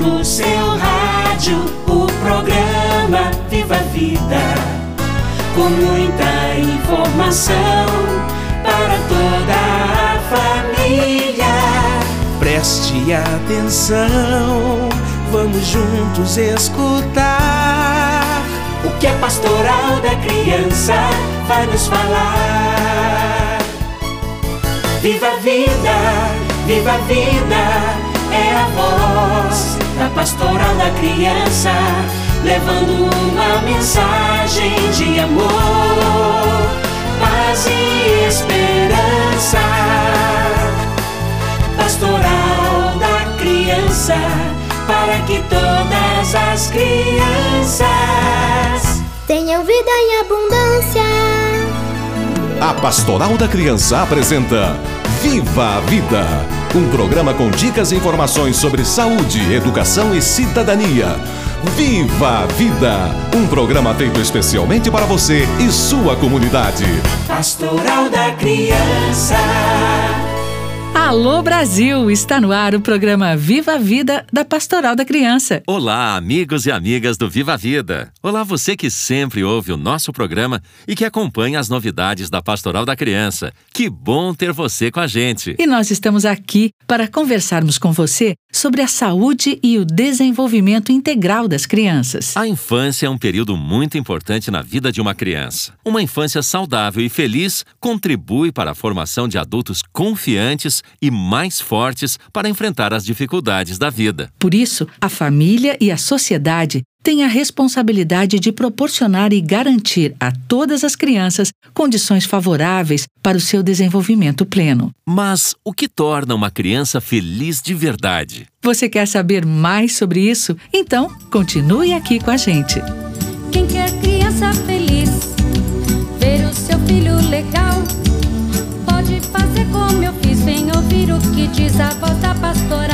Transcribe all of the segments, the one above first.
no seu rádio o programa Viva a Vida, com muita informação para toda a família. Preste atenção, vamos juntos escutar o que a pastoral da criança vai nos falar. Viva a vida, viva a vida é a voz da pastoral da criança, levando uma mensagem de amor, paz e esperança. Pastoral da criança, para que todas as crianças tenham vida em abundância. A Pastoral da Criança apresenta Viva a Vida um programa com dicas e informações sobre saúde, educação e cidadania. Viva a Vida! Um programa feito especialmente para você e sua comunidade. Pastoral da Criança. Alô Brasil! Está no ar o programa Viva a Vida da Pastoral da Criança. Olá, amigos e amigas do Viva a Vida. Olá, você que sempre ouve o nosso programa e que acompanha as novidades da Pastoral da Criança. Que bom ter você com a gente. E nós estamos aqui para conversarmos com você sobre a saúde e o desenvolvimento integral das crianças. A infância é um período muito importante na vida de uma criança. Uma infância saudável e feliz contribui para a formação de adultos confiantes e mais fortes para enfrentar as dificuldades da vida. Por isso, a família e a sociedade tem a responsabilidade de proporcionar e garantir a todas as crianças condições favoráveis para o seu desenvolvimento pleno. Mas o que torna uma criança feliz de verdade? Você quer saber mais sobre isso? Então, continue aqui com a gente. Quem quer criança feliz, ver o seu filho legal, pode fazer como eu fiz, sem ouvir o que diz a voz da pastoral.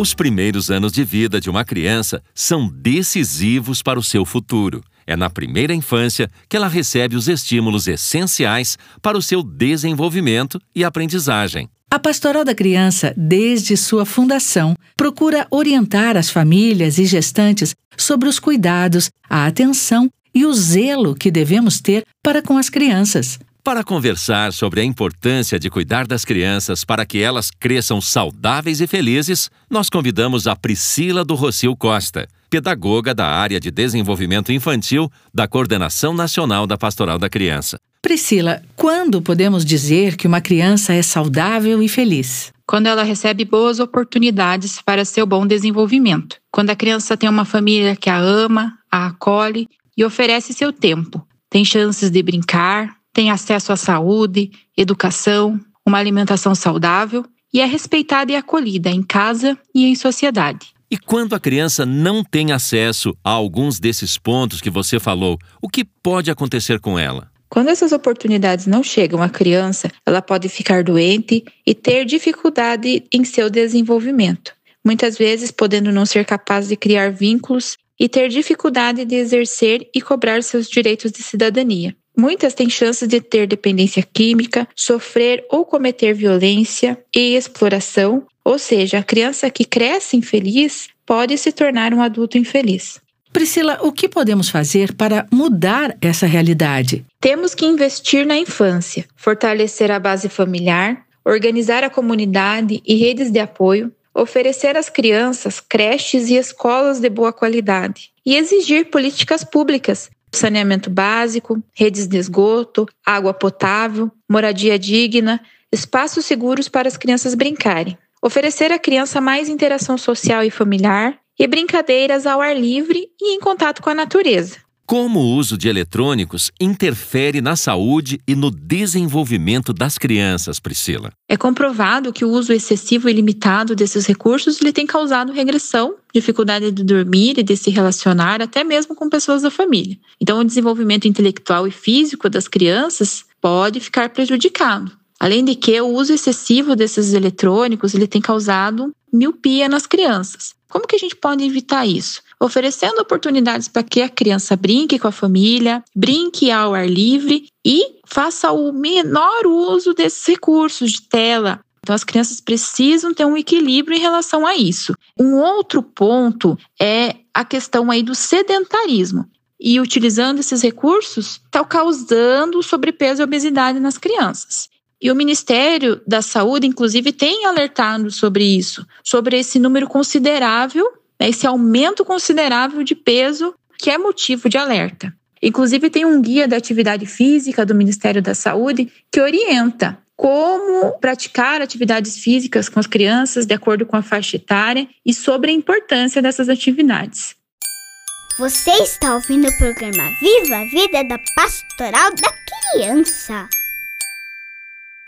Os primeiros anos de vida de uma criança são decisivos para o seu futuro. É na primeira infância que ela recebe os estímulos essenciais para o seu desenvolvimento e aprendizagem. A Pastoral da Criança, desde sua fundação, procura orientar as famílias e gestantes sobre os cuidados, a atenção e o zelo que devemos ter para com as crianças. Para conversar sobre a importância de cuidar das crianças para que elas cresçam saudáveis e felizes, nós convidamos a Priscila do Rocio Costa, pedagoga da área de desenvolvimento infantil da Coordenação Nacional da Pastoral da Criança. Priscila, quando podemos dizer que uma criança é saudável e feliz? Quando ela recebe boas oportunidades para seu bom desenvolvimento. Quando a criança tem uma família que a ama, a acolhe e oferece seu tempo. Tem chances de brincar, tem acesso à saúde, educação, uma alimentação saudável e é respeitada e acolhida em casa e em sociedade. E quando a criança não tem acesso a alguns desses pontos que você falou, o que pode acontecer com ela? Quando essas oportunidades não chegam à criança, ela pode ficar doente e ter dificuldade em seu desenvolvimento, muitas vezes podendo não ser capaz de criar vínculos e ter dificuldade de exercer e cobrar seus direitos de cidadania. Muitas têm chances de ter dependência química, sofrer ou cometer violência e exploração, ou seja, a criança que cresce infeliz pode se tornar um adulto infeliz. Priscila, o que podemos fazer para mudar essa realidade? Temos que investir na infância, fortalecer a base familiar, organizar a comunidade e redes de apoio, oferecer às crianças creches e escolas de boa qualidade e exigir políticas públicas saneamento básico, redes de esgoto, água potável, moradia digna, espaços seguros para as crianças brincarem. Oferecer à criança mais interação social e familiar e brincadeiras ao ar livre e em contato com a natureza. Como o uso de eletrônicos interfere na saúde e no desenvolvimento das crianças, Priscila? É comprovado que o uso excessivo e limitado desses recursos lhe tem causado regressão, dificuldade de dormir e de se relacionar, até mesmo com pessoas da família. Então, o desenvolvimento intelectual e físico das crianças pode ficar prejudicado. Além de que o uso excessivo desses eletrônicos ele tem causado miopia nas crianças, Como que a gente pode evitar isso? Oferecendo oportunidades para que a criança brinque com a família, brinque ao ar livre e faça o menor uso desses recursos de tela, então, as crianças precisam ter um equilíbrio em relação a isso. Um outro ponto é a questão aí do sedentarismo. E utilizando esses recursos, está causando sobrepeso e obesidade nas crianças. E o Ministério da Saúde, inclusive, tem alertado sobre isso, sobre esse número considerável, né, esse aumento considerável de peso, que é motivo de alerta. Inclusive, tem um guia da atividade física do Ministério da Saúde que orienta como praticar atividades físicas com as crianças de acordo com a faixa etária e sobre a importância dessas atividades. Você está ouvindo o programa Viva a Vida da Pastoral da Criança.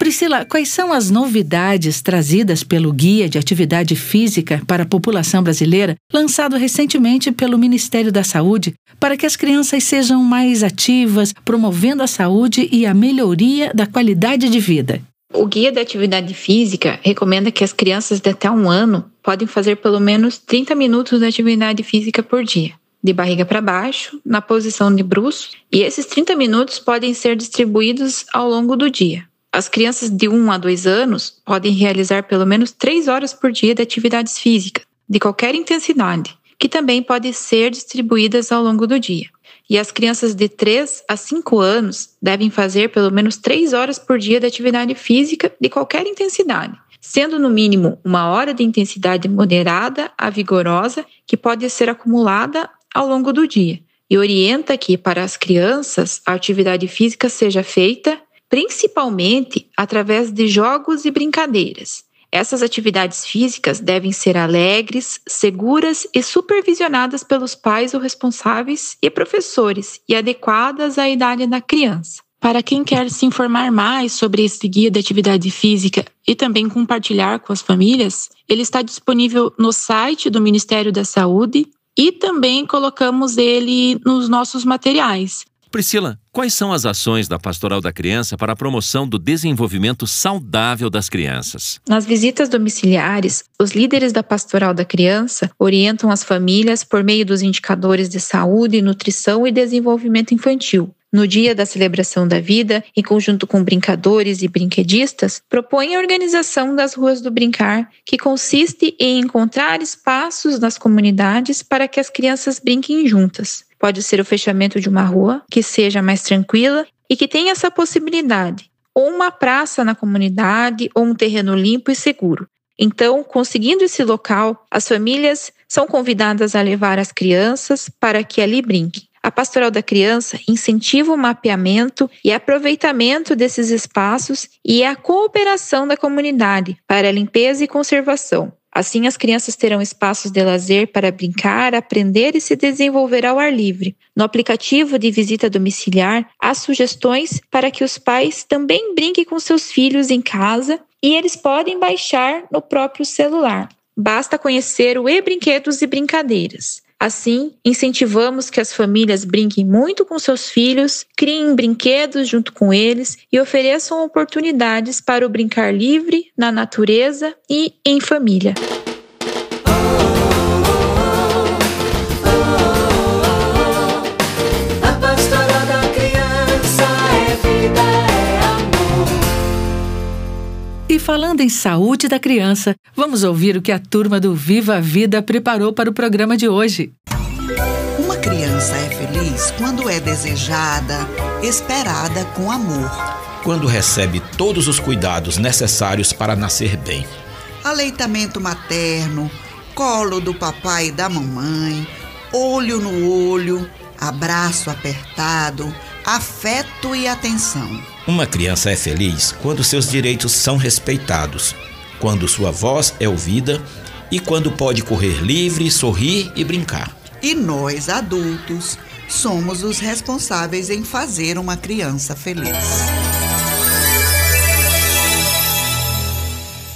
Priscila, quais são as novidades trazidas pelo Guia de Atividade Física para a População Brasileira, lançado recentemente pelo Ministério da Saúde, para que as crianças sejam mais ativas, promovendo a saúde e a melhoria da qualidade de vida? O Guia da Atividade Física recomenda que as crianças de até um ano podem fazer pelo menos 30 minutos de atividade física por dia de barriga para baixo, na posição de bruços, e esses 30 minutos podem ser distribuídos ao longo do dia. As crianças de 1 a 2 anos podem realizar pelo menos 3 horas por dia de atividades físicas, de qualquer intensidade, que também podem ser distribuídas ao longo do dia. E as crianças de 3 a 5 anos devem fazer pelo menos 3 horas por dia de atividade física de qualquer intensidade, sendo no mínimo uma hora de intensidade moderada a vigorosa, que pode ser acumulada ao longo do dia. E orienta que, para as crianças, a atividade física seja feita principalmente através de jogos e brincadeiras. Essas atividades físicas devem ser alegres, seguras e supervisionadas pelos pais ou responsáveis e professores e adequadas à idade da criança. Para quem quer se informar mais sobre esse guia de atividade física e também compartilhar com as famílias, ele está disponível no site do Ministério da Saúde e também colocamos ele nos nossos materiais. Priscila, quais são as ações da Pastoral da Criança para a promoção do desenvolvimento saudável das crianças? Nas visitas domiciliares, os líderes da Pastoral da Criança orientam as famílias por meio dos indicadores de saúde, nutrição e desenvolvimento infantil. No dia da celebração da vida, em conjunto com brincadores e brinquedistas, propõem a organização das ruas do brincar, que consiste em encontrar espaços nas comunidades para que as crianças brinquem juntas. Pode ser o fechamento de uma rua que seja mais tranquila e que tenha essa possibilidade, ou uma praça na comunidade, ou um terreno limpo e seguro. Então, conseguindo esse local, as famílias são convidadas a levar as crianças para que ali brinquem. A Pastoral da Criança incentiva o mapeamento e aproveitamento desses espaços e a cooperação da comunidade para a limpeza e conservação. Assim, as crianças terão espaços de lazer para brincar, aprender e se desenvolver ao ar livre. No aplicativo de visita domiciliar, há sugestões para que os pais também brinquem com seus filhos em casa e eles podem baixar no próprio celular. Basta conhecer o e-brinquedos e brincadeiras. Assim, incentivamos que as famílias brinquem muito com seus filhos, criem brinquedos junto com eles e ofereçam oportunidades para o brincar livre, na natureza e em família. E falando em saúde da criança, vamos ouvir o que a turma do Viva a Vida preparou para o programa de hoje. Uma criança é feliz quando é desejada, esperada com amor. Quando recebe todos os cuidados necessários para nascer bem. Aleitamento materno, colo do papai e da mamãe, olho no olho, abraço apertado, afeto e atenção. Uma criança é feliz quando seus direitos são respeitados, quando sua voz é ouvida e quando pode correr livre, sorrir e brincar. E nós, adultos, somos os responsáveis em fazer uma criança feliz.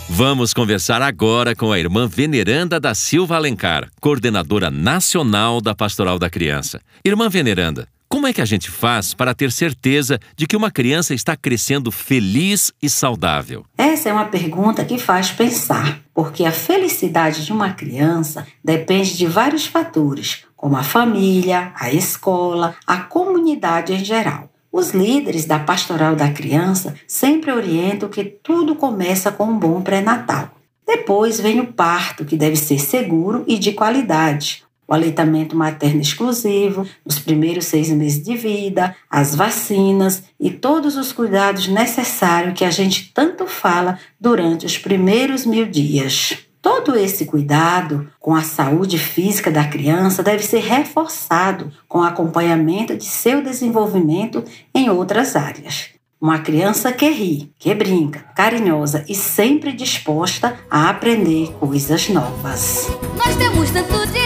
Vamos conversar agora com a irmã Veneranda da Silva Alencar, coordenadora nacional da Pastoral da Criança. Irmã Veneranda, como é que a gente faz para ter certeza de que uma criança está crescendo feliz e saudável? Essa é uma pergunta que faz pensar, porque a felicidade de uma criança depende de vários fatores, como a família, a escola, a comunidade em geral. Os líderes da Pastoral da Criança sempre orientam que tudo começa com um bom pré-natal. Depois vem o parto, que deve ser seguro e de qualidade. O aleitamento materno exclusivo, nos primeiros seis meses de vida, as vacinas e todos os cuidados necessários que a gente tanto fala durante os primeiros mil dias. Todo esse cuidado com a saúde física da criança deve ser reforçado com acompanhamento de seu desenvolvimento em outras áreas. Uma criança que ri, que brinca, carinhosa e sempre disposta a aprender coisas novas. Nós temos tantos direitos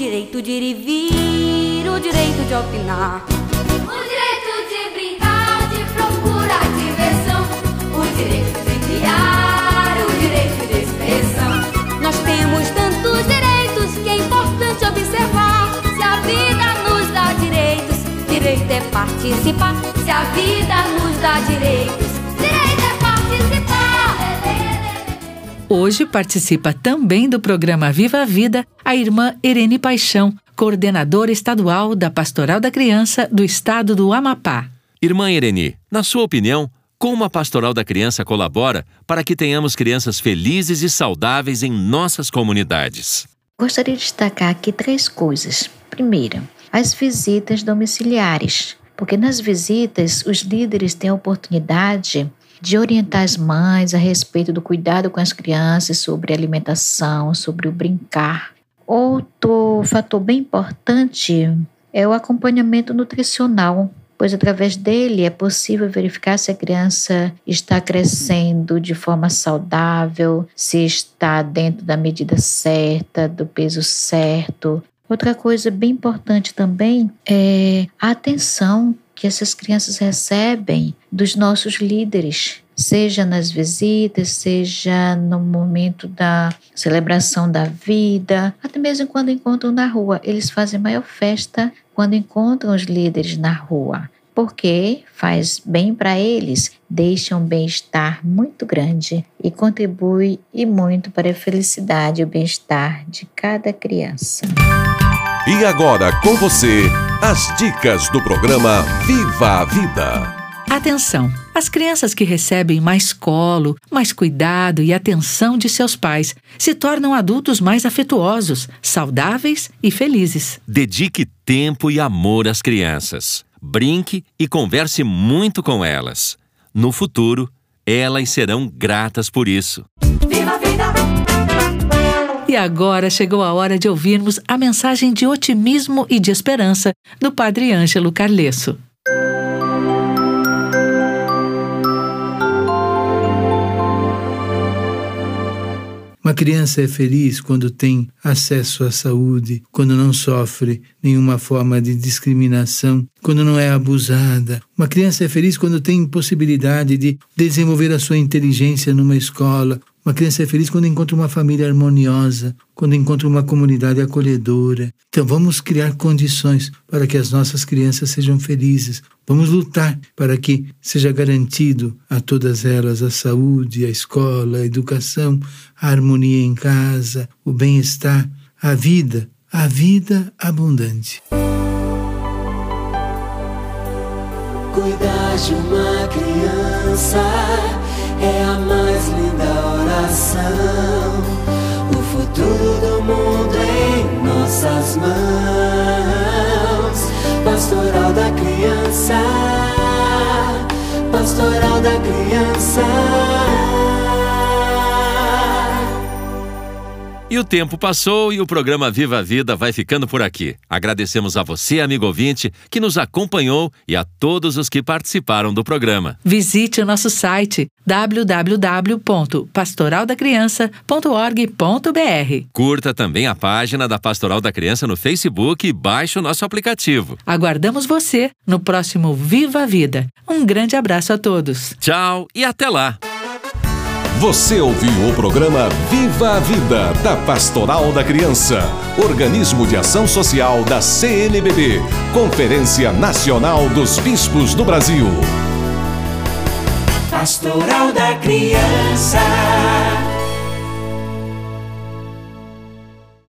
direito de ir e vir, o direito de opinar. O direito de brincar, de procurar diversão, o direito de criar, o direito de expressão. Nós temos tantos direitos que é importante observar. Se a vida nos dá direitos, direito é participar. Se a vida nos dá direitos, Hoje participa também do programa Viva a Vida a irmã Irene Paixão, coordenadora estadual da Pastoral da Criança do estado do Amapá. Irmã Irene, na sua opinião, como a Pastoral da Criança colabora para que tenhamos crianças felizes e saudáveis em nossas comunidades? Gostaria de destacar aqui três coisas. Primeira, as visitas domiciliares, porque nas visitas os líderes têm a oportunidade de orientar as mães a respeito do cuidado com as crianças, sobre alimentação, sobre o brincar. Outro fator bem importante é o acompanhamento nutricional, pois através dele é possível verificar se a criança está crescendo de forma saudável, se está dentro da medida certa, do peso certo. Outra coisa bem importante também é a atenção que essas crianças recebem dos nossos líderes, seja nas visitas, seja no momento da celebração da vida, até mesmo quando encontram na rua. Eles fazem maior festa quando encontram os líderes na rua, porque faz bem para eles, deixa um bem-estar muito grande e contribui e muito para a felicidade e o bem-estar de cada criança. E agora com você, as dicas do programa Viva a Vida. Atenção! As crianças que recebem mais colo, mais cuidado e atenção de seus pais se tornam adultos mais afetuosos, saudáveis e felizes. Dedique tempo e amor às crianças. Brinque e converse muito com elas. No futuro, elas serão gratas por isso. Viva a vida! E agora chegou a hora de ouvirmos a mensagem de otimismo e de esperança do Padre Ângelo Carlesso. Uma criança é feliz quando tem acesso à saúde, quando não sofre nenhuma forma de discriminação, quando não é abusada. Uma criança é feliz quando tem possibilidade de desenvolver a sua inteligência numa escola. Uma criança é feliz quando encontra uma família harmoniosa, quando encontra uma comunidade acolhedora. Então vamos criar condições para que as nossas crianças sejam felizes. Vamos lutar para que seja garantido a todas elas a saúde, a escola, a educação, a harmonia em casa, o bem-estar, a vida, a vida abundante. Cuidar de uma criança é a mais linda oração. O futuro do mundo em nossas mãos. Pastoral da criança, pastoral da criança. E o tempo passou e o programa Viva a Vida vai ficando por aqui. Agradecemos a você, amigo ouvinte, que nos acompanhou e a todos os que participaram do programa. Visite o nosso site www.pastoraldacriança.org.br. Curta também a página da Pastoral da Criança no Facebook e baixe o nosso aplicativo. Aguardamos você no próximo Viva a Vida. Um grande abraço a todos. Tchau e até lá! Você ouviu o programa Viva a Vida, da Pastoral da Criança, organismo de ação social da CNBB, Conferência Nacional dos Bispos do Brasil. Pastoral da Criança.